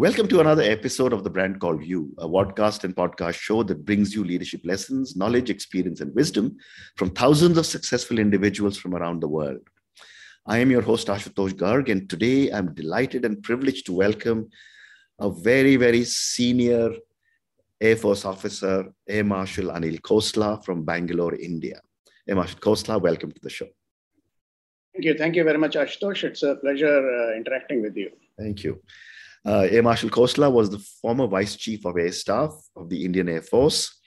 Welcome to another episode of the brand called You, a podcast and podcast show that brings you leadership lessons, knowledge, experience, and wisdom from thousands of successful individuals from around the world. I am your host, Ashutosh Garg, and today I'm delighted and privileged to welcome a very, very senior Air Force officer, Air Marshal Anil Khosla from Bangalore, India. Air Marshal Khosla, welcome to the show. Thank you. Thank you very much, Ashutosh. It's a pleasure uh, interacting with you. Thank you. Uh, Air Marshal Khosla was the former Vice Chief of Air Staff of the Indian Air Force.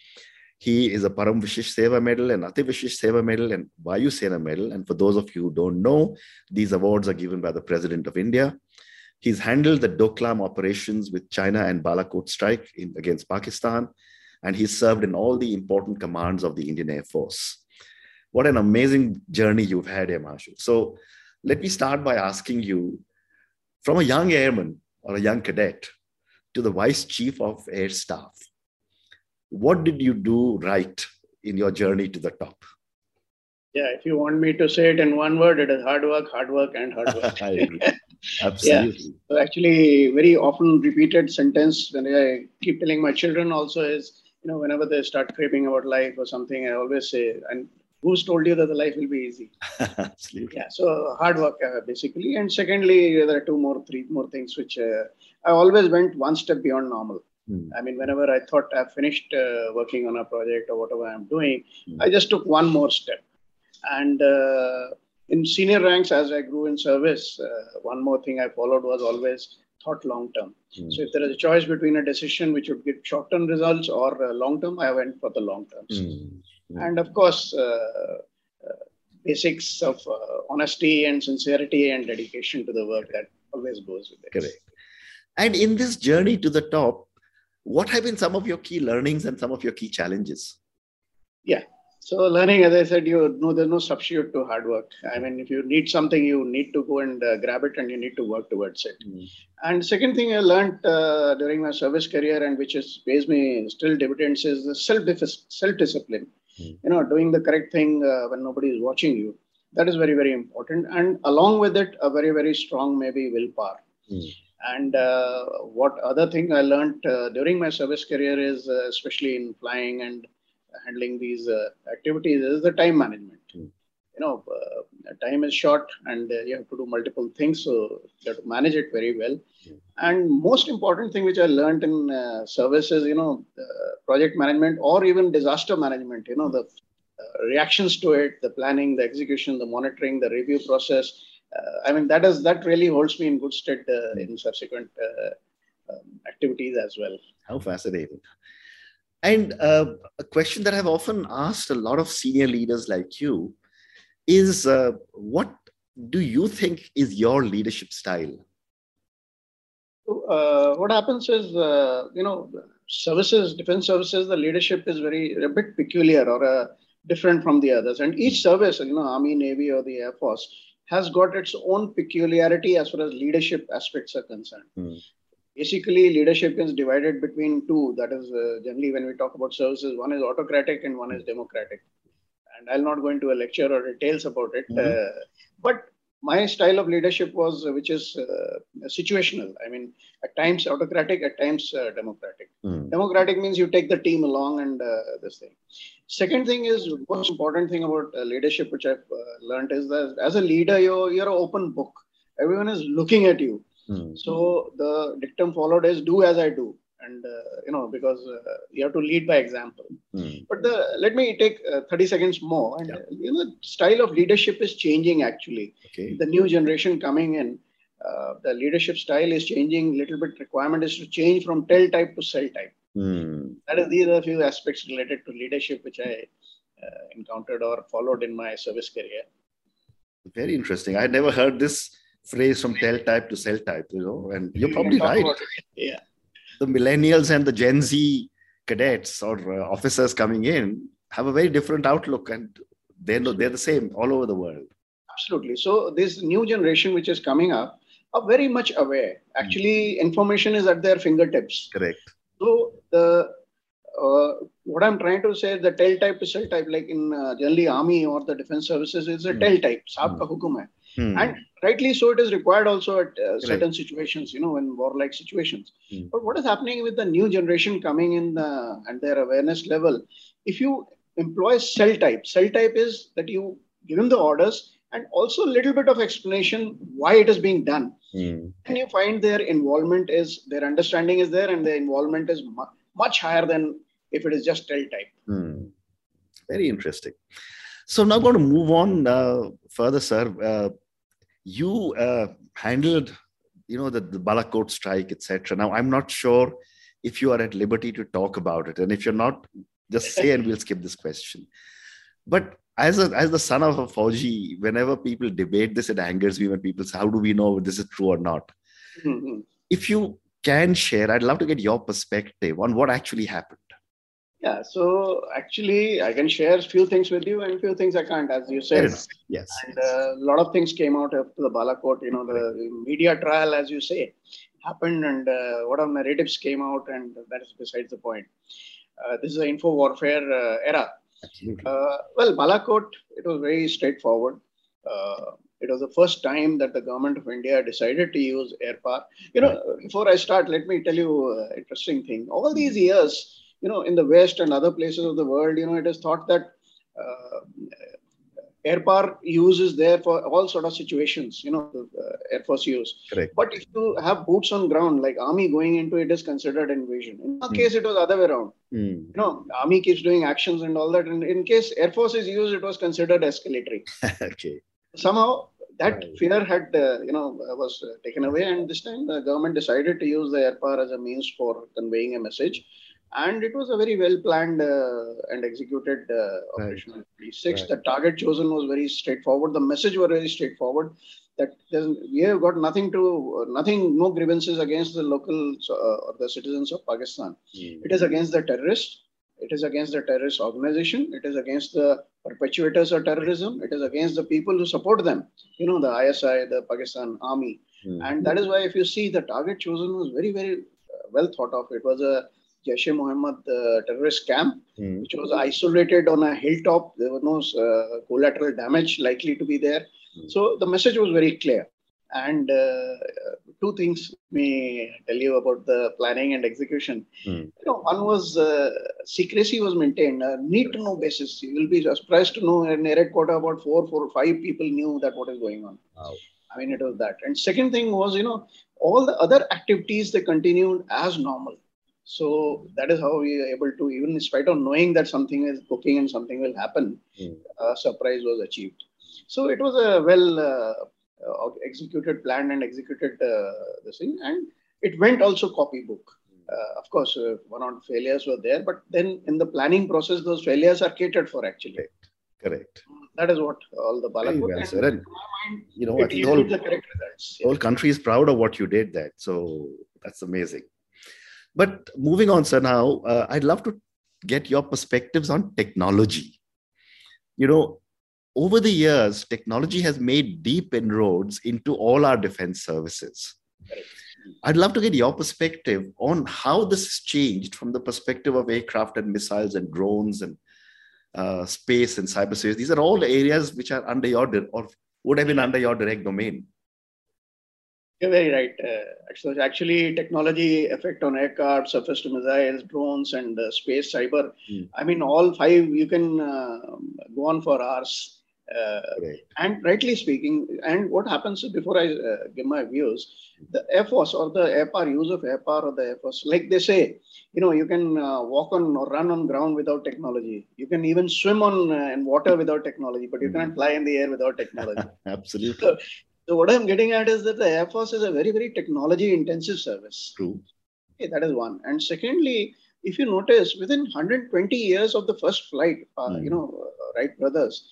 He is a Param Vishisht Seva Medal and Ati Vishisht Seva Medal and Vayu Sena Medal. And for those of you who don't know, these awards are given by the President of India. He's handled the Doklam operations with China and Balakot strike in, against Pakistan. And he's served in all the important commands of the Indian Air Force. What an amazing journey you've had, Air Marshal. So let me start by asking you from a young airman, or a young cadet to the vice chief of air staff. What did you do right in your journey to the top? Yeah, if you want me to say it in one word, it is hard work, hard work, and hard work. Absolutely. Yeah. So actually, very often repeated sentence when I keep telling my children also is, you know, whenever they start craving about life or something, I always say, and who's told you that the life will be easy? Absolutely. Yeah so hard work uh, basically. And secondly there are two more three more things which uh, i always went one step beyond normal. Hmm. i mean whenever i thought i've finished uh, working on a project or whatever i'm doing hmm. i just took one more step. And uh, in senior ranks as i grew in service uh, one more thing i followed was always thought long term. Hmm. so if there is a choice between a decision which would give short term results or uh, long term i went for the long terms and of course, uh, uh, basics of uh, honesty and sincerity and dedication to the work that always goes with it. Correct. And in this journey to the top, what have been some of your key learnings and some of your key challenges? Yeah. So learning, as I said, you know, there's no substitute to hard work. I mean, if you need something, you need to go and uh, grab it, and you need to work towards it. Mm. And second thing I learned uh, during my service career, and which is pays me still dividends, is the self self discipline mm. you know doing the correct thing uh, when nobody is watching you that is very very important and along with it a very very strong maybe willpower mm. and uh, what other thing i learned uh, during my service career is uh, especially in flying and handling these uh, activities is the time management mm. You know uh, time is short and you have to do multiple things so you have to manage it very well and most important thing which I learned in uh, services, you know, project management or even disaster management, you know, the uh, reactions to it, the planning, the execution, the monitoring, the review process. Uh, I mean, that is that really holds me in good stead uh, in subsequent uh, um, activities as well. How fascinating. And uh, a question that I've often asked a lot of senior leaders like you is what do you think is your leadership style? uh, what happens is, uh, you know, services, defense services, the leadership is very a bit peculiar or uh, different from the others. And each service, you know, Army, Navy, or the Air Force, has got its own peculiarity as far as leadership aspects are concerned. Mm. Basically, leadership is divided between two. That is, uh, generally, when we talk about services, one is autocratic and one is democratic. And I'll not go into a lecture or details about it. Mm-hmm. but my style of leadership was uh, which is uh, situational i mean at times autocratic at times uh, democratic mm. democratic means you take the team along and uh, this thing second thing is most important thing about uh, leadership which i've uh, learned is that as a leader you're, you're an open book everyone is looking at you mm. so the dictum followed is do as i do and uh, you know because uh, you have to lead by example. Mm. but the let me take uh, 30 seconds more. And yeah. you know style of leadership is changing actually. Okay. the new generation coming in uh, the leadership style is changing. A little bit requirement is to change from tell type to sell type. Mm. that is these are a few aspects related to leadership which i uh, encountered or followed in my service career. Very interesting. I had never heard this phrase from tell type to sell type you know and you're probably right. yeah the millennials and the Gen Z cadets or uh, officers coming in have a very different outlook and they're, they're the same all over the world. Absolutely. So, this new generation which is coming up are very much aware. Actually, mm-hmm. information is at their fingertips. Correct. So, the uh, what I'm trying to say is the tell type to sell type, like in uh, generally army or the defense services, is a mm. tell type. Saab mm. ka hukum hai. Hmm. And rightly so, it is required also at uh, certain right. situations, you know, in warlike situations. Hmm. But what is happening with the new generation coming in uh, and their awareness level? If you employ sell type, sell type is that you give them the orders and also a little bit of explanation why it is being done. Hmm. And you find their involvement is, their understanding is there and their involvement is mu- much higher than if it is just cell type. Hmm. Very interesting. So now I'm going to move on uh, further, sir. Uh, you uh, handled, you know, the, the Balakot strike, etc. Now I'm not sure if you are at liberty to talk about it, and if you're not, just say, and we'll skip this question. But as a, as the son of a Fauji, whenever people debate this, it angers me when people say, "How do we know this is true or not?" Mm-hmm. If you can share, I'd love to get your perspective on what actually happened. Yeah, so actually, I can share a few things with you and a few things I can't, as you said. Yes. And uh, a lot of things came out after the Balakot, you know, the media trial, as you say, happened and uh, what are narratives came out, and that is besides the point. Uh, this is an info warfare uh, era. Absolutely. Uh, well, Balakot, it was very straightforward. Uh, it was the first time that the government of India decided to use air power. You know, right. before I start, let me tell you an interesting thing. All these years, you know, in the West and other places of the world, you know, it is thought that uh, air power use is there for all sort of situations, you know, uh, Air Force use. Correct. But if you have boots on ground, like army going into it is considered invasion. In our mm. case, it was the other way around. Mm. You know, army keeps doing actions and all that. And in case Air Force is used, it was considered escalatory. okay. Somehow that right. fear had, uh, you know, was uh, taken away. And this time the government decided to use the air power as a means for conveying a message and it was a very well planned uh, and executed uh, operation right. six right. the target chosen was very straightforward. The message was very straightforward that we have got nothing to nothing no grievances against the local uh, or the citizens of pakistan. Mm. it is against the terrorists it is against the terrorist organization. It is against the perpetuators of terrorism. It is against the people who support them. You know the isi the pakistan army. Mm. and that is why if you see the target chosen was very very uh, well thought of. It was a Jaish Mohammed uh, terrorist camp, mm. which was isolated on a hilltop. There was no uh, collateral damage likely to be there. Mm. So the message was very clear. And uh, two things may tell you about the planning and execution. Mm. You know, one was uh, secrecy was maintained, a need to know basis. You will be surprised to know in Erequota about four, four, five people knew that what is going on. Wow. I mean, it was that. And second thing was, you know, all the other activities they continued as normal. So that is how we are able to, even in spite of knowing that something is cooking and something will happen, mm. uh, surprise was achieved. So it was a well uh, uh, executed plan and executed uh, the thing, and it went also copybook. Uh, of course, uh, one or failures were there, but then in the planning process, those failures are catered for actually. Correct. Correct. That is what all the Balakot well, and, sir. And, mind, you know, the whole, the correct results. whole country is proud of what you did. That so that's amazing. But moving on, sir, now uh, I'd love to get your perspectives on technology. You know, over the years, technology has made deep inroads into all our defense services. I'd love to get your perspective on how this has changed from the perspective of aircraft and missiles and drones and uh, space and cyber cyberspace. These are all areas which are under your or would have been under your direct domain. You're very right. Uh, actually, technology effect on aircraft, surface to missiles, drones, and uh, space cyber. Mm. I mean, all five you can uh, go on for hours. Uh, right. And rightly speaking, and what happens before I uh, give my views, the Air Force or the air power use of air power or the Air Force, like they say, you know, you can uh, walk on or run on ground without technology. You can even swim on in water without technology, but you mm. cannot fly in the air without technology. Absolutely. So, so what I'm getting at is that the Air Force is a very, very technology intensive service. True. Okay, that is one. And secondly, if you notice, within 120 years of the first flight, uh, mm. you know, uh, Wright brothers,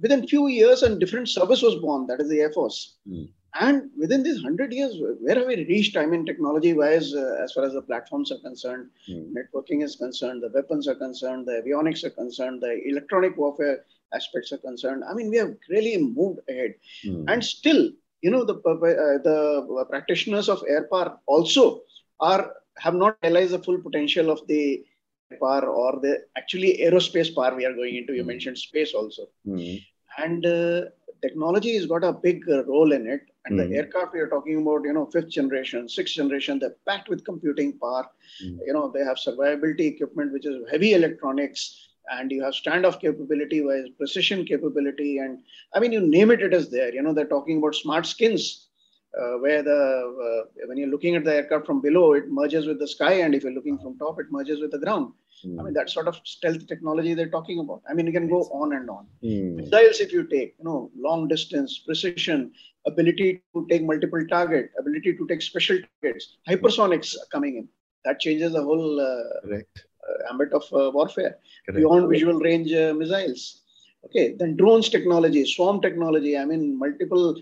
within few years, a different service was born. That is the Air Force. Mm. And within these 100 years, where have we reached? I mean, technology wise, uh, as far as the platforms are concerned, mm. networking is concerned, the weapons are concerned, the avionics are concerned, the electronic warfare aspects are concerned. I mean, we have really moved ahead. Mm. And still, you know, the, uh, the practitioners of air power also are have not realized the full potential of the power or the actually aerospace power we are going into. You hmm. mentioned space also. Mm. And uh, technology has got a big uh, role in it. And the aircraft we are talking about, you know, fifth generation, sixth generation, they're packed with computing power. Mm. You know, they have survivability equipment, which is heavy electronics, and you have standoff capability, wise precision capability, and I mean, you name it, it is there. You know, they're talking about smart skins, uh, where the uh, when you're looking at the aircraft from below, it merges with the sky, and if you're looking from top, it merges with the ground. I mean, that sort of stealth technology they're talking about. I mean, you can go on and on. Mm. Missiles, if you take, you know, long distance, precision, ability to take multiple target, ability to take special targets, hypersonics are coming in. That changes the whole uh, Correct. Uh, ambit of uh, warfare Correct. beyond visual range uh, missiles. Okay, then drones technology, swarm technology. I mean, multiple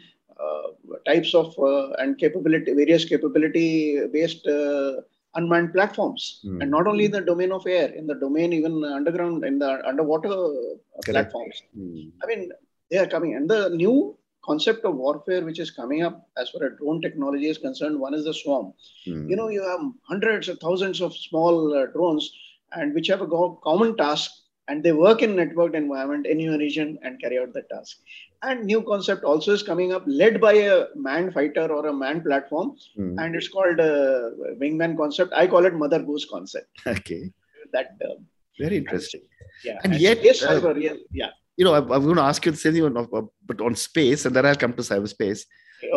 uh, types of uh, and capability, various capability-based uh, unmanned platforms, Hmm. and not only in the domain of air, in the domain even underground, in the underwater Correct. platforms. Mm. I mean, they are coming, and the new concept of warfare which is coming up as far as drone technology is concerned. One is the swarm Mm. you know you have hundreds of thousands of small uh, drones and which have a go- common task and they work in networked environment in your region and carry out the task and new concept also is coming up led by a manned fighter or a manned platform Mm. and it's called uh, wingman concept i call it mother goose concept Okay. that uh, Very interesting. yeah And yet, space uh, yeah, You know, I, I'm going to ask you the same thing, on, uh, but on space, and then I'll come to cyberspace.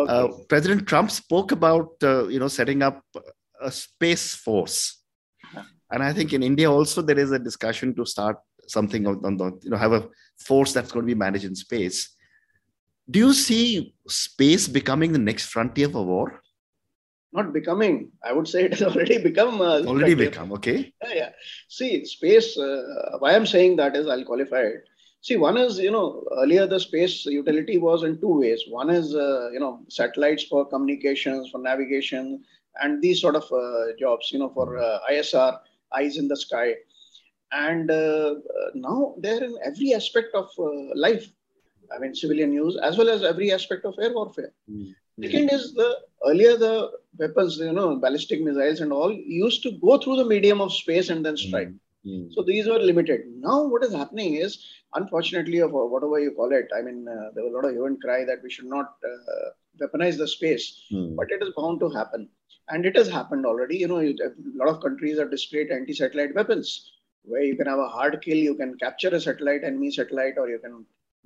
okay. Uh, President Trump spoke about uh, you know setting up a space force. And I think in India also there is a discussion to start something on, on the you know have a force that's going to be managed in space. Do you see space becoming the next frontier for war? not becoming i would say it has already become uh, Already frontier. become okay. Yeah, yeah. See, space, uh, why I'm saying that is I'll qualify it. See, one is, you know, earlier the space utility was in two ways. One is, uh, you know, satellites for communications, for navigation, and these sort of uh, jobs, you know, for uh, ISR, eyes in the sky. And uh, uh, now they're in every aspect of uh, life. I mean, civilian use, as well as every aspect of air warfare. Second is the earlier the weapons, you know, ballistic missiles and all used to go through the medium of space and then strike. Mm. So these were limited. Now what is happening is, unfortunately, of whatever you call it, I mean, uh, there was a lot of hue and cry that we should not uh, weaponize the space, Mm. but it is bound to happen, and it has happened already. You know, a lot of countries have displayed anti-satellite weapons, where you can have a hard kill, you can capture a satellite, enemy satellite, or you can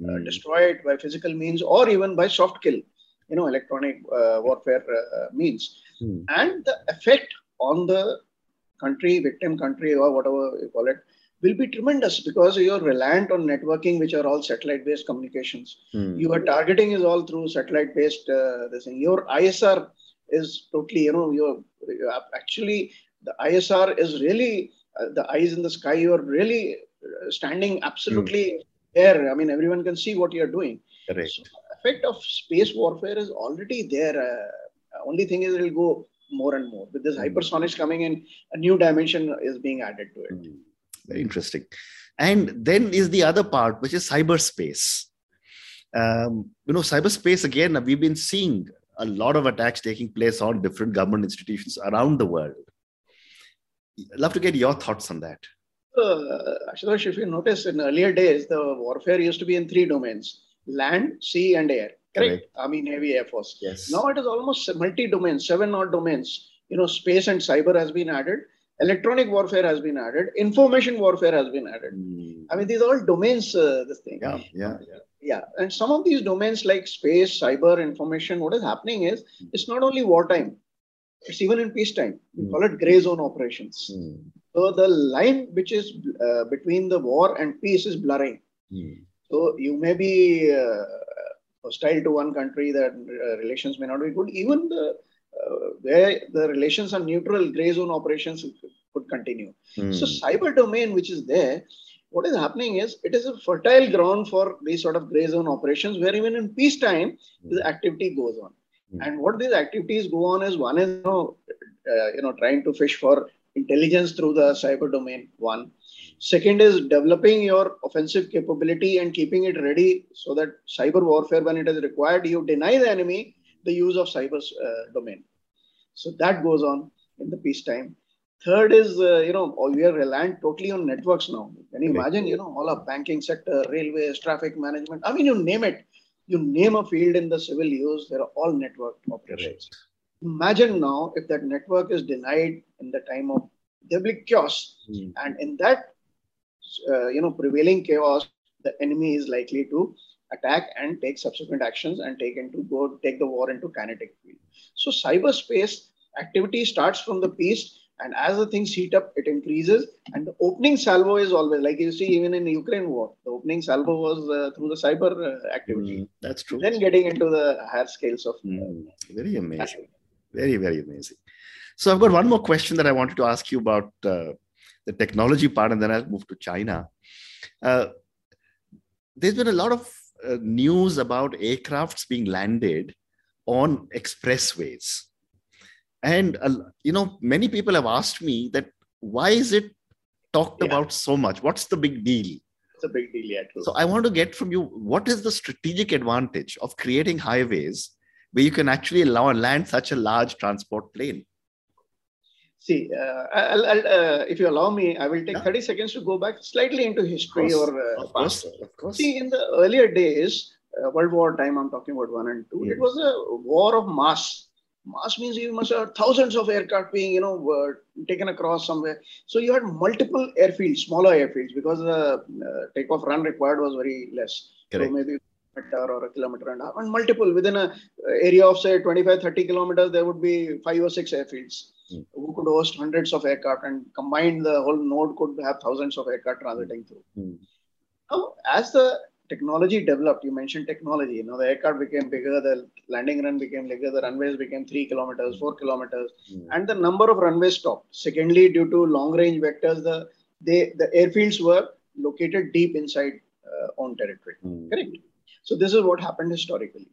uh, Mm. destroy it by physical means or even by soft kill, you know, electronic uh, warfare uh, means. Mm. And the effect on the country, victim country, or whatever you call it, will be tremendous because you're reliant on networking, which are all satellite based communications. Mm. Your targeting is all through satellite based uh, this thing. Your ISR is totally, you know, you're, you're actually, the ISR is really uh, the eyes in the sky. You're really uh, standing absolutely there. I mean, everyone can see what you're doing. Correct. So, effect of space warfare is already there. Uh, only thing is, it'll go more and more. With this Mm. hypersonics coming in, a new dimension is being added to it. Mm. Very interesting. And then is the other part, which is cyberspace. Um, you know, cyberspace again, we've been seeing a lot of attacks taking place on different government institutions around the world. I'd love to get your thoughts on that. Uh, Ashutosh, if you notice, in earlier days, the warfare used to be in three domains land, sea, and air. Correct? Correct. Army, Navy, Air Force. Yes. Now it is almost multi domain, seven odd domains. You know, space and cyber has been added, electronic warfare has been added, information warfare has been added. Mm. I mean, these are all domains, uh, this thing. Yeah, yeah, yeah. Yeah, and some of these domains like space, cyber, information, what is happening is it's not only wartime, it's even in peacetime. We Mm. call it gray zone operations. Mm. So the line which is uh, between the war and peace is blurring. So you may be uh, hostile to one country, that uh, relations may not be good. Even the uh, where the relations are neutral, gray zone operations could continue. So cyber domain, which is there, what is happening is it is a fertile ground for these sort of gray zone operations, where even in peacetime, the activity goes on. Mm. And what these activities go on is one is you know, uh, you know trying to fish for intelligence through the cyber domain. one second is developing your offensive capability and keeping it ready so that cyber warfare, when it is required, you deny the enemy the use of cyber uh, domain. So that goes on in the peacetime. Third is, uh, you know, we are reliant totally on networks now. Can you imagine, you know, all our banking sector, railways, traffic management, I mean, you name it. You name a field in the civil use, there are all network operations. Correct. Imagine now if that network is denied in the time of there'll be chaos, mm. and in that uh, you know prevailing chaos, the enemy is likely to attack and take subsequent actions and take into go take the war into kinetic field. So cyberspace activity starts from the peace and as the things heat up, it increases. And the opening salvo is always like you see, even in the Ukraine war, the opening salvo was uh, through the cyber uh, activity. Mm, that's true. Then getting into the higher scales of. Mm, very amazing. Very, very amazing. So I've got one more question that I wanted to ask you about uh, the technology part, and then I'll move to China. Uh, there's been a lot of uh, news about aircrafts being landed on expressways and uh, you know many people have asked me that why is it talked yeah. about so much? What's the big deal? It's a big deal yeah so i want to get from you what is the strategic advantage of creating highways where you can actually allow land such a large transport plane? See, uh, I'll, I'll, uh, if you allow me, I will take yeah. 30 seconds to go back slightly into history or uh, of course, of course. See, in the earlier days, uh, World War time, I'm talking about one and two, it was a war of mass mass means you must have thousands of aircraft being you know uh, taken across somewhere so you had multiple airfields smaller airfields because the uh, takeoff run required was very less Correct. so maybe a meter or a kilometer and a half and multiple within a uh, area of say 25 30 kilometers there would be five or six airfields mm. who could host hundreds of aircraft and combined the whole node could have thousands of aircraft transiting through mm. now as the technology developed, you mentioned technology. You know, the aircraft became bigger, the landing run became bigger, the runways became three kilometers, four kilometers, mm. and the number of runways stopped. Secondly, due to long range vectors, the they the airfields were located deep inside uh, own territory. Mm. Correct. So this is what happened historically.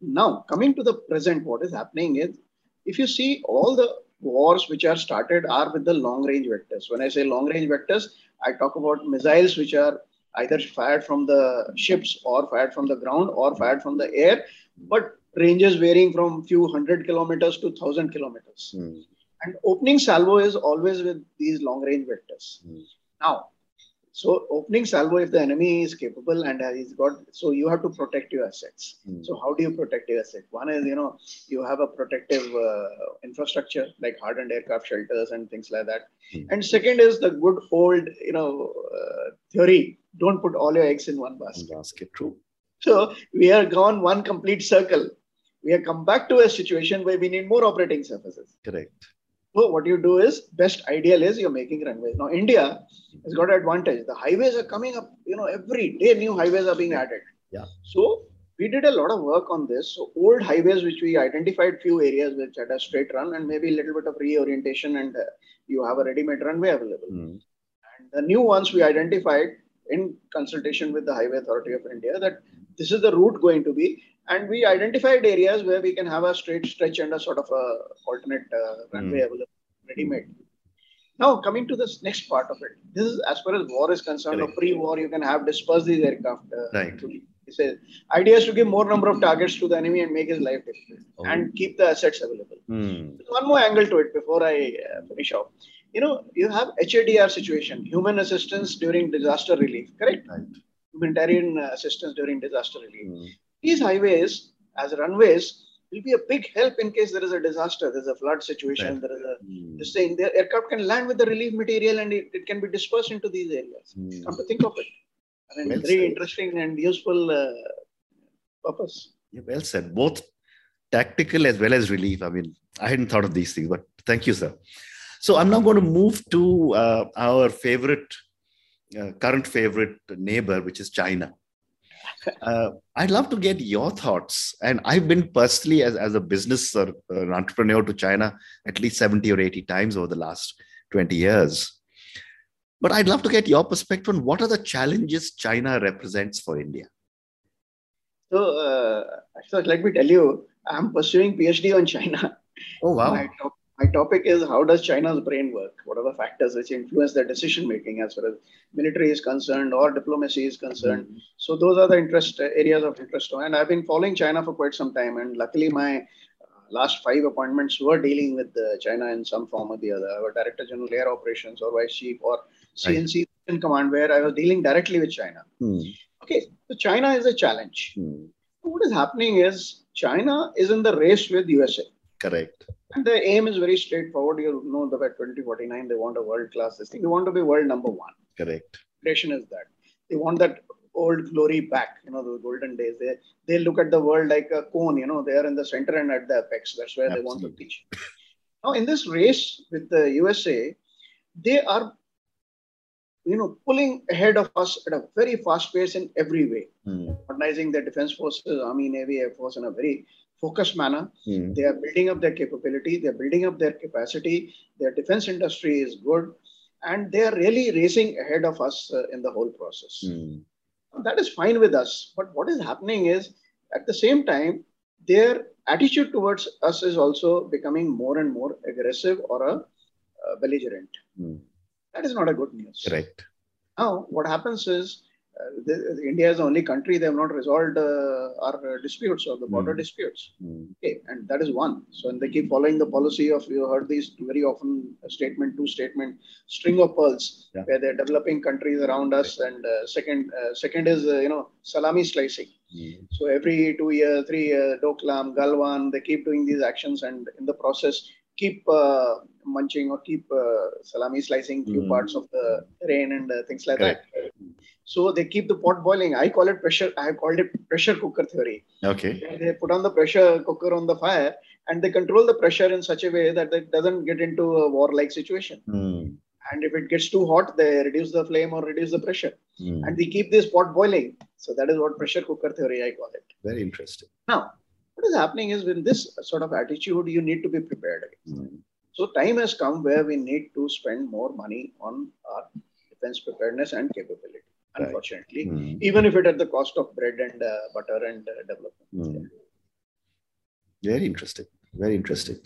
Now, coming to the present, what is happening is if you see all the wars which are started are with the long range vectors. When I say long range vectors, I talk about missiles which are either fired from the ships or fired from the ground or fired from the air, but ranges varying from few hundred kilometers to thousand kilometers. Mm. And opening salvo is always with these long range vectors. Mm. Now, so opening salvo, if the enemy is capable and he's got, so you have to protect your assets. Mm. So how do you protect your assets? One is, you know, you have a protective uh, infrastructure like hardened aircraft shelters and things like that. Mm. And second is the good old, you know, uh, theory don't put all your eggs in one basket. Basket, true. So we are gone one complete circle. We have come back to a situation where we need more operating surfaces. Correct. So what you do is best ideal is you're making runways. Now India has got an advantage. The highways are coming up. You know every day new highways are being added. Yeah. So we did a lot of work on this. So old highways, which we identified few areas which had a straight run and maybe a little bit of reorientation, and uh, you have a ready-made runway available. Mm. And the new ones we identified in consultation with the Highway Authority of India that this is the route going to be. And we identified areas where we can have a straight stretch and a sort of a alternate uh, runway mm. available, ready-made. Now, coming to this next part of it, this is as far as war is concerned, or pre-war, you can have dispersed these aircraft. Uh, right. To, says, idea is to give more number of targets to the enemy and make his life difficult oh. and keep the assets available. Mm. One more angle to it before I uh, finish off you know, you have HADR situation, human assistance during disaster relief, correct? Right. Humanitarian assistance during disaster relief. Mm. These highways, as runways, will be a big help in case there is a disaster, there's a flood situation, right. there is a mm. this thing. The aircraft can land with the relief material and it, it can be dispersed into these areas. Mm. Come to think of it. I mean, well very said. interesting and useful uh, purpose. Yeah, well said. Both tactical as well as relief. I mean, I hadn't thought of these things, but thank you, sir. So I'm now going to move to uh, our favorite, uh, current favorite neighbor, which is China. Uh, I'd love to get your thoughts. And I've been personally, as, as a business or an entrepreneur to China at least 70 or 80 times over the last 20 years. But I'd love to get your perspective on what are the challenges China represents for India. So, uh, let me tell you, I'm pursuing PhD on China. Oh wow! My, my topic is how does China's brain work? What are the factors which influence their decision making as far as military is concerned or diplomacy is concerned? Mm-hmm. So those are the interest areas of interest. And I've been following China for quite some time. And luckily, my uh, last five appointments were dealing with uh, China in some form or the other. I was Director General Air Operations or Vice Chief or C-in-C right. in command, where I was dealing directly with China. Mm. Okay, so China is a challenge. Mm. what is happening is China is in the race with USA. Correct. And the aim is very straightforward. You know that by 2049 they want a world class system. They want to be world number one. Correct. Creation is that. They want that old glory back, you know, the golden days. They they look at the world like a cone, you know, they are in the center and at the apex. That's where Absolutely. they want to teach. Now, in this race with the USA, they are you know, pulling ahead of us at a very fast pace in every way, mm. modernizing their defense forces, army, navy, air force in a very focused manner. Mm. They are building up their capability, they're building up their capacity. Their defense industry is good, and they are really racing ahead of us uh, in the whole process. Mm. That is fine with us. But what is happening is, at the same time, their attitude towards us is also becoming more and more aggressive or a uh, belligerent. Mm. That is not a good news. Correct. Now, what happens is the, India is the only country they have not resolved uh, our disputes or the border mm. disputes. Mm. Okay, and that is one. So, and they keep following the policy of you heard these very often statement, two statement, string of pearls, yeah. where they're developing countries around us. Right. And uh, second, uh, second is uh, you know salami slicing. Mm. So every two year, three years, Doklam, Galwan, they keep doing these actions, and in the process, keep uh, munching or keep uh, salami slicing few mm. parts of the rain and uh, things like Correct. that. So they keep the pot boiling. I call it pressure. I have called it pressure cooker theory. Okay. They put on the pressure cooker on the fire and they control the pressure in such a way that it doesn't get into a war-like situation. Mm. And if it gets too hot, they reduce the flame or reduce the pressure. Mm. And we keep this pot boiling. So that is what pressure cooker theory I call it. Very interesting. Now, what is happening is with this sort of attitude, you need to be prepared. Mm. So time has come where we need to spend more money on our defense preparedness and capability. Right. Unfortunately, mm. even if it at the cost of bread and uh, butter and uh, development. Mm. Very interesting. Very interesting.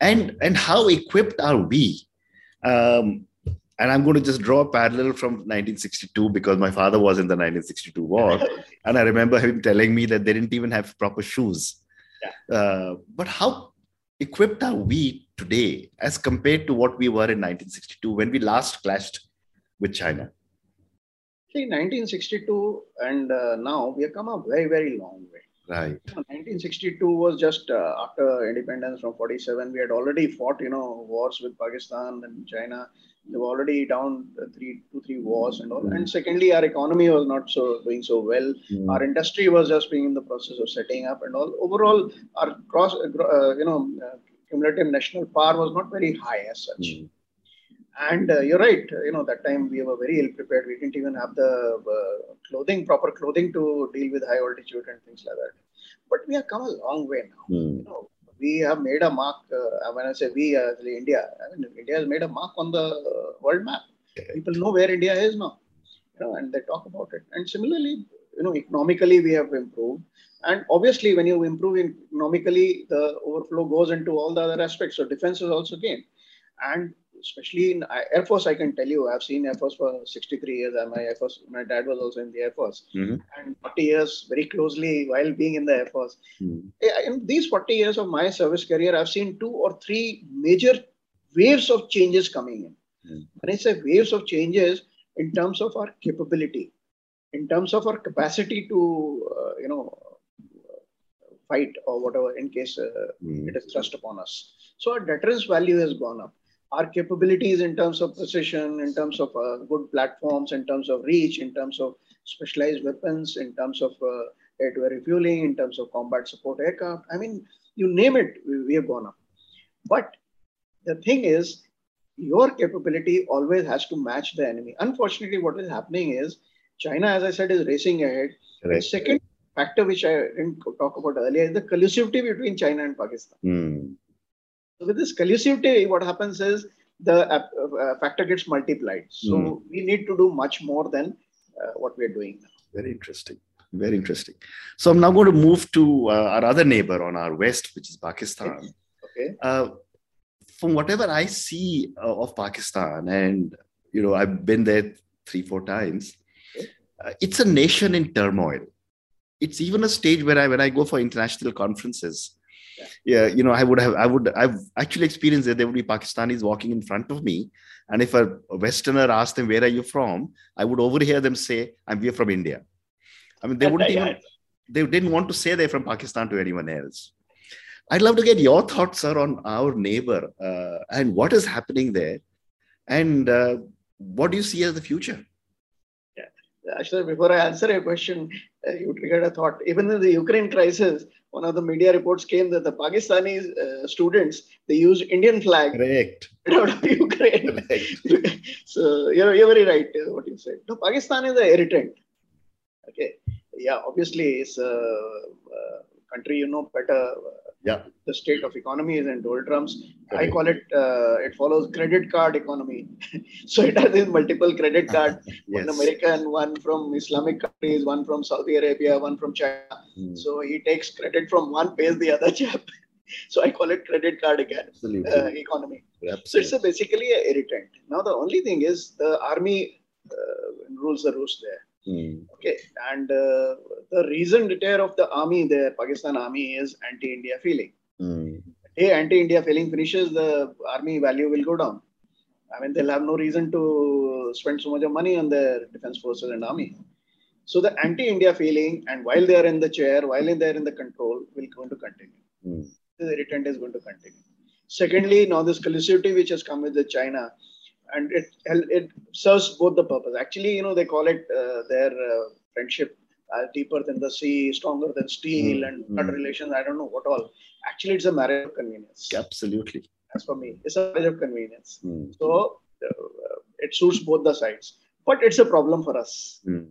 And and how equipped are we? Um, and I'm going to just draw a parallel from 1962 because my father was in the 1962 war, and I remember him telling me that they didn't even have proper shoes. Yeah. Uh, but how equipped are we today as compared to what we were in 1962 when we last clashed with China? See, 1962 and uh, now we have come a very, very long way. Right. 1962 was just uh, after independence from 47. We had already fought, you know, wars with Pakistan and China. They were already down three, two, three wars and all. And secondly, our economy was not so doing so well. Mm. Our industry was just being in the process of setting up and all. Overall, our cross, uh, you know, uh, cumulative national power was not very high as such. Mm. And uh, you're right, you know, that time we were very ill prepared. We didn't even have the uh, clothing, proper clothing to deal with high altitude and things like that. But we have come a long way now. Mm. You know, we have made a mark. Uh, when I say we, uh, India, I mean, India has made a mark on the uh, world map. People know where India is now, you know, and they talk about it. And similarly, you know, economically we have improved. And obviously, when you improve economically, the overflow goes into all the other aspects. So defense is also gained. And especially in Air Force, I can tell you, I've seen Air Force for 63 years. My Air Force, my dad was also in the Air Force, mm-hmm. and 40 years very closely while being in the Air Force. Mm-hmm. In these 40 years of my service career, I've seen two or three major waves of changes coming in. Mm-hmm. When I say waves of changes, in terms of our capability, in terms of our capacity to, uh, you know, fight or whatever in case uh, mm. it is thrust upon us. So our deterrence value has gone up our capabilities in terms of precision, in terms of uh, good platforms, in terms of reach, in terms of specialized weapons, in terms of uh, air-to-air refueling, in terms of combat support aircraft. I mean, you name it, we, we have gone up. But the thing is, your capability always has to match the enemy. Unfortunately, what is happening is China, as I said, is racing ahead. Right. The second factor, which I didn't talk about earlier, is the collusivity between China and Pakistan. Mm. So with this collusivity, what happens is the uh, uh, factor gets multiplied. So mm. we need to do much more than uh, what we are doing now. Very interesting. Very interesting. So I'm now going to move to uh, our other neighbor on our west, which is Pakistan. Okay. Uh, from whatever I see uh, of Pakistan, and you know, I've been there three, four times. Okay. it's a nation in turmoil. It's even a stage where I, when I go for international conferences, yeah you know i would have i would i've actually experienced that there would be pakistanis walking in front of me and if a westerner asked them where are you from i would overhear them say i'm we're from india i mean they wouldn't even they didn't want to say they're from Pakistan to anyone else. I'd love to get your thoughts, sir, on our neighbor uh, and what is happening there, and uh, what do you see as the future? Actually, before I answer your question, uh, you triggered a thought. Even in the Ukraine crisis, one of the media reports came that the Pakistani uh, students they use Indian flag Correct. out of Ukraine. so you're, you're very right uh, what you said. No, Pakistan is a irritant. Okay, yeah, obviously it's a, a country you know better. Yeah. The state of economy is in doldrums. I call it. Uh, it follows credit card economy. so it has these multiple credit cards. yes. One American, one from Islamic countries, one from Saudi Arabia, one from China. Mm, So he takes credit from one, pays the other chap. so I call it credit card again, absolutely. uh, economy. So it's absolutely. a basically an irritant. Now the only thing is the army uh, rules the roost there. Mm, Okay, and uh, the reason deter of the army there, Pakistan army, is anti-India feeling. mm, Hey, anti-India feeling finishes, the army value will go down. I mean, they'll have no reason to spend so much of money on their defense forces and army. So the anti-India feeling, and while they are in the chair, while they are in the control, will going to continue. mm, The irritant is going to continue. Secondly, now this collusivity which has come with the China, and it it serves both the purpose. Actually, you know, they call it uh, their uh, friendship uh, deeper than the sea, stronger than steel, Mm, and blood relations. I don't know what all. Actually, it's a marriage of convenience. absolutely. As for me, it's a marriage of convenience. Mm, So uh, it suits both the sides, but it's a problem for us. mm,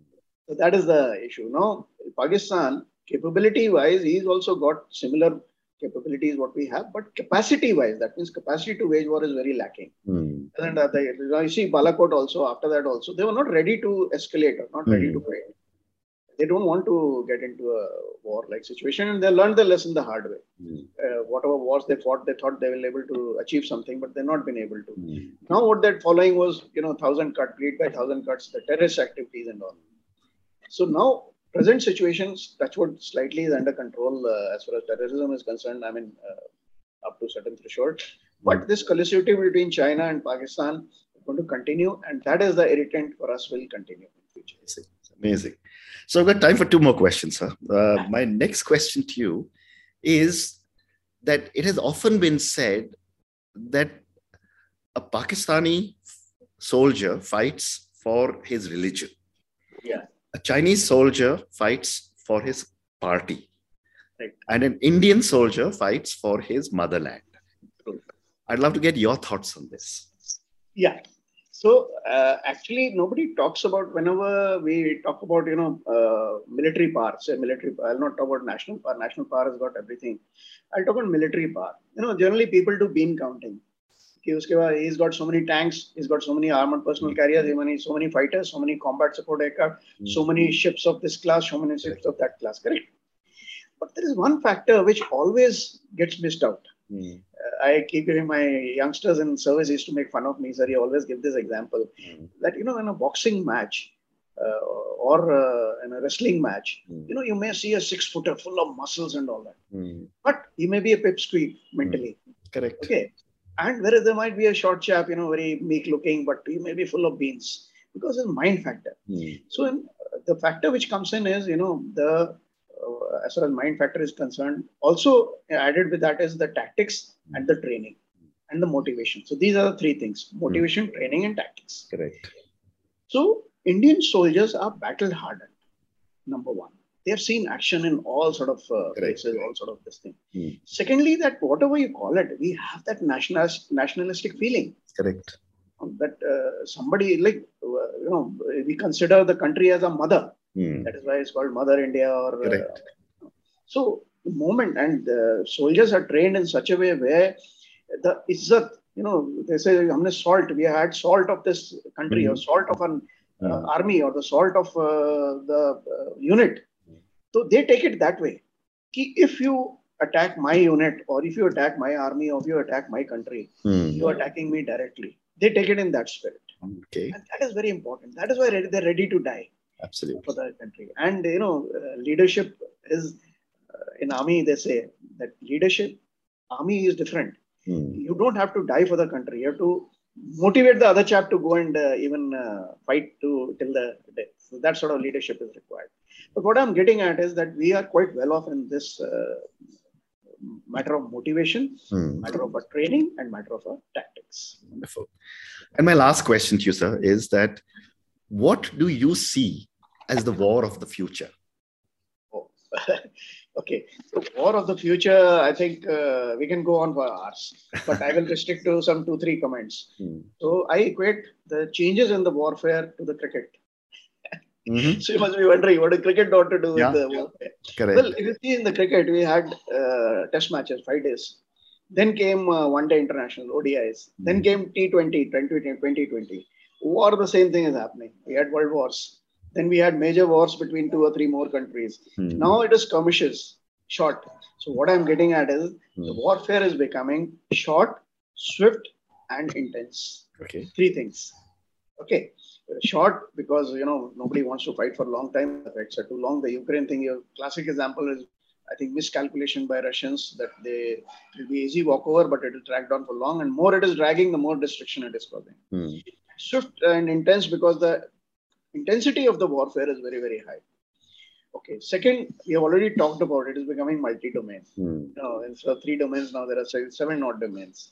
So that is the issue. Now, Pakistan, capability wise, he's also got similar capabilities what we have, but capacity wise, that means capacity to wage war is very lacking. mm, And uh, the, you see Balakot also, after that also, they were not ready to escalate or not ready Hmm. to fight. They don't want to get into a war like situation and they learned the lesson the hard way. mm, Uh, whatever wars they fought, they thought they will able to achieve something, but they've not been able to. mm. Now what they're following was, you know, thousand cut, bleed by thousand cuts, the terrorist activities and all. So now, present situations, that's what slightly is under control uh, as far as terrorism is concerned. I mean, uh, up to certain threshold. But this collusivity between China and Pakistan is going to continue, and that is the irritant for us will continue in the future. Amazing. Amazing. So I've got time for two more questions, sir. Uh, my next question to you is that it has often been said that a Pakistani soldier fights for his religion. Yeah. A Chinese soldier fights for his party. Right. And an Indian soldier fights for his motherland. I'd love to get your thoughts on this. Yeah. So uh, actually, nobody talks about whenever we talk about you know uh, military power. Say military. I'll not talk about national power. National power has got everything. I'll talk about military power. You know, generally people do bean counting. कि उसके बाद he's got so many tanks, he's got so many armored personnel carriers, so many so many fighters, so many combat support aircraft, so many ships of this class, so many ships of that class. Correct. But there is one factor which always gets missed out. Mm, I keep hearing my youngsters in service used to make fun of me, sir. You always give this example mm, that you know in a boxing match uh, or uh, in a wrestling match, mm, you know you may see a six footer full of muscles and all that, mm. but he may be a pipsqueak mentally. Correct. Okay, and whereas there might be a short chap, you know, very meek looking, but he may be full of beans because it's mind factor. Mm, So in, the factor which comes in is you know the uh, as far as mind factor is concerned. Also added with that is the tactics and the training and the motivation. So these are the three things: motivation, training, and tactics. correct. So Indian soldiers are battle hardened. Number one, they have seen action in all sort of uh, Correct. places, all sort of this thing. Hmm. Secondly, that whatever you call it, we have that national nationalistic feeling Correct. that uh, somebody like uh, you know we consider the country as a mother. Mm, That is why it's called Mother India. Or uh, Correct. so the moment and the soldiers are trained in such a way where the izzat, you know, they say हमने salt. We had salt of this country or Mhm. salt of an uh, mm, army or the salt of uh, the uh, unit. so they take it that way. Ki if you attack my unit or if you attack my army or if you attack my country, mm. you are attacking me directly. They take it in that spirit. Okay. And that is very important. That is why they're ready to die Absolutely. for the country. And, you know, uh, leadership is, uh, in army, they say that leadership, army is different. Mm, You don't have to die for the country. You have to motivate the other chap to go and uh, even uh, fight to till the death. So that sort of leadership is required. But what I'm getting at is that we are quite well off in this uh, matter of motivation, hmm. matter of a training, and matter of a tactics. Wonderful. And my last question to you, sir, is that what do you see as the war of the future? Oh. okay, so war of the future, I think uh, we can go on for hours, but I will restrict to some two, three comments. Hmm. So I equate the changes in the warfare to the cricket. Mm-hmm. So you must be wondering what a cricket ought to do yeah. with the warfare. Correct. Well, if you see in the cricket, we had uh, test matches, five days. Then came uh, one day international, ODIs. Mm-hmm. Then came T20, 2020. War, the same thing is happening. We had world wars. Then we had major wars between two or three more countries. Mm-hmm. Now it is skirmishes, short. So what I'm getting at is the hmm. warfare is becoming short, swift, and intense. Okay. Three things. Okay short because you know nobody wants to fight for a long time. The fights are too long. The Ukraine thing, your classic example is I think miscalculation by Russians that they will be easy walkover, but it will drag down for long. And more it is dragging, the more destruction it is causing. Hmm. Swift and intense because the intensity of the warfare is very very high. Okay. Second, we have already talked about it is becoming multi-domain. You know, instead of three domains now there are seven odd domains.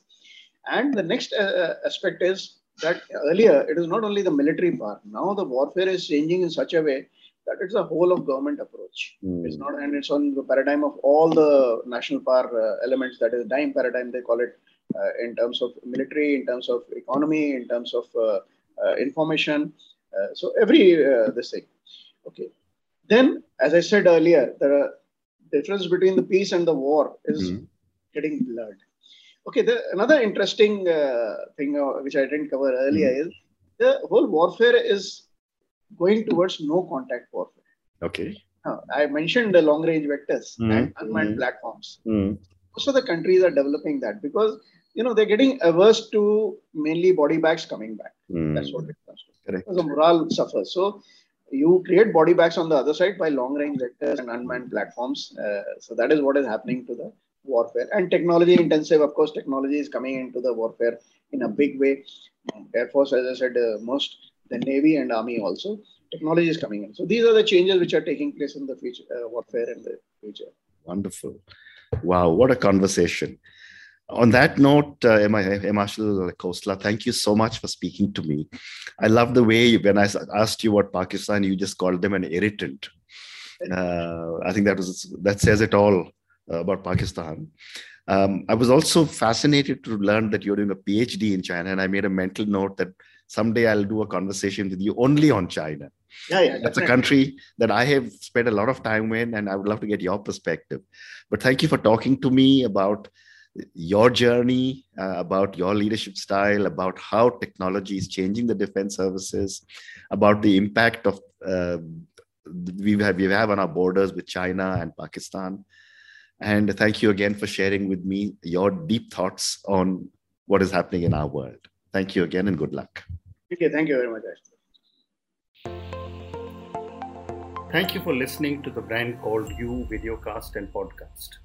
And the next uh, aspect is that earlier it is not only the military part. Now the warfare is changing in such a way that it's a whole of government approach. Mm. It's not, and it's on the paradigm of all the national power uh, elements. That is DIME paradigm they call it uh, in terms of military, in terms of economy, in terms of uh, uh information. Uh, so every uh, this thing. Okay. Then, as I said earlier, the difference between the peace and the war is mm. getting blurred. Okay, the, another interesting uh, thing uh, which I didn't cover earlier mm-hmm. is the whole warfare is going towards no contact warfare. Okay. Uh, I mentioned the long range vectors mm-hmm. and unmanned mm-hmm. platforms. Mm-hmm. Most of the countries are developing that because you know they're getting averse to mainly body bags coming back. Mm. That's what it comes to. Correct. The morale suffers. So you create body bags on the other side by long range vectors and unmanned platforms. Uh, so that is what is happening to the warfare and technology intensive of course technology is coming into the warfare in a big way air force as i said uh, most the navy and army also technology is coming in so these are the changes which are taking place in the future uh, warfare in the future wonderful wow what a conversation on that note, uh, Air, Marshal Khosla, thank you so much for speaking to me. I love the way when I asked you about Pakistan, you just called them an irritant. Uh, I think that was that says it all uh, about Pakistan. Um, I was also fascinated to learn that you're doing a PhD in China, and I made a mental note that someday I'll do a conversation with you only on China. Yeah, yeah, that's a country that I have spent a lot of time in, and I would love to get your perspective. But thank you for talking to me about your journey, uh, about your leadership style, about how technology is changing the defense services, about the impact of uh, we have we have on our borders with China and Pakistan. And thank you again for sharing with me your deep thoughts on what is happening in our world. Thank you again and good luck. Okay, thank you very much. Thank you for listening to the brand called You Videocast and Podcast, a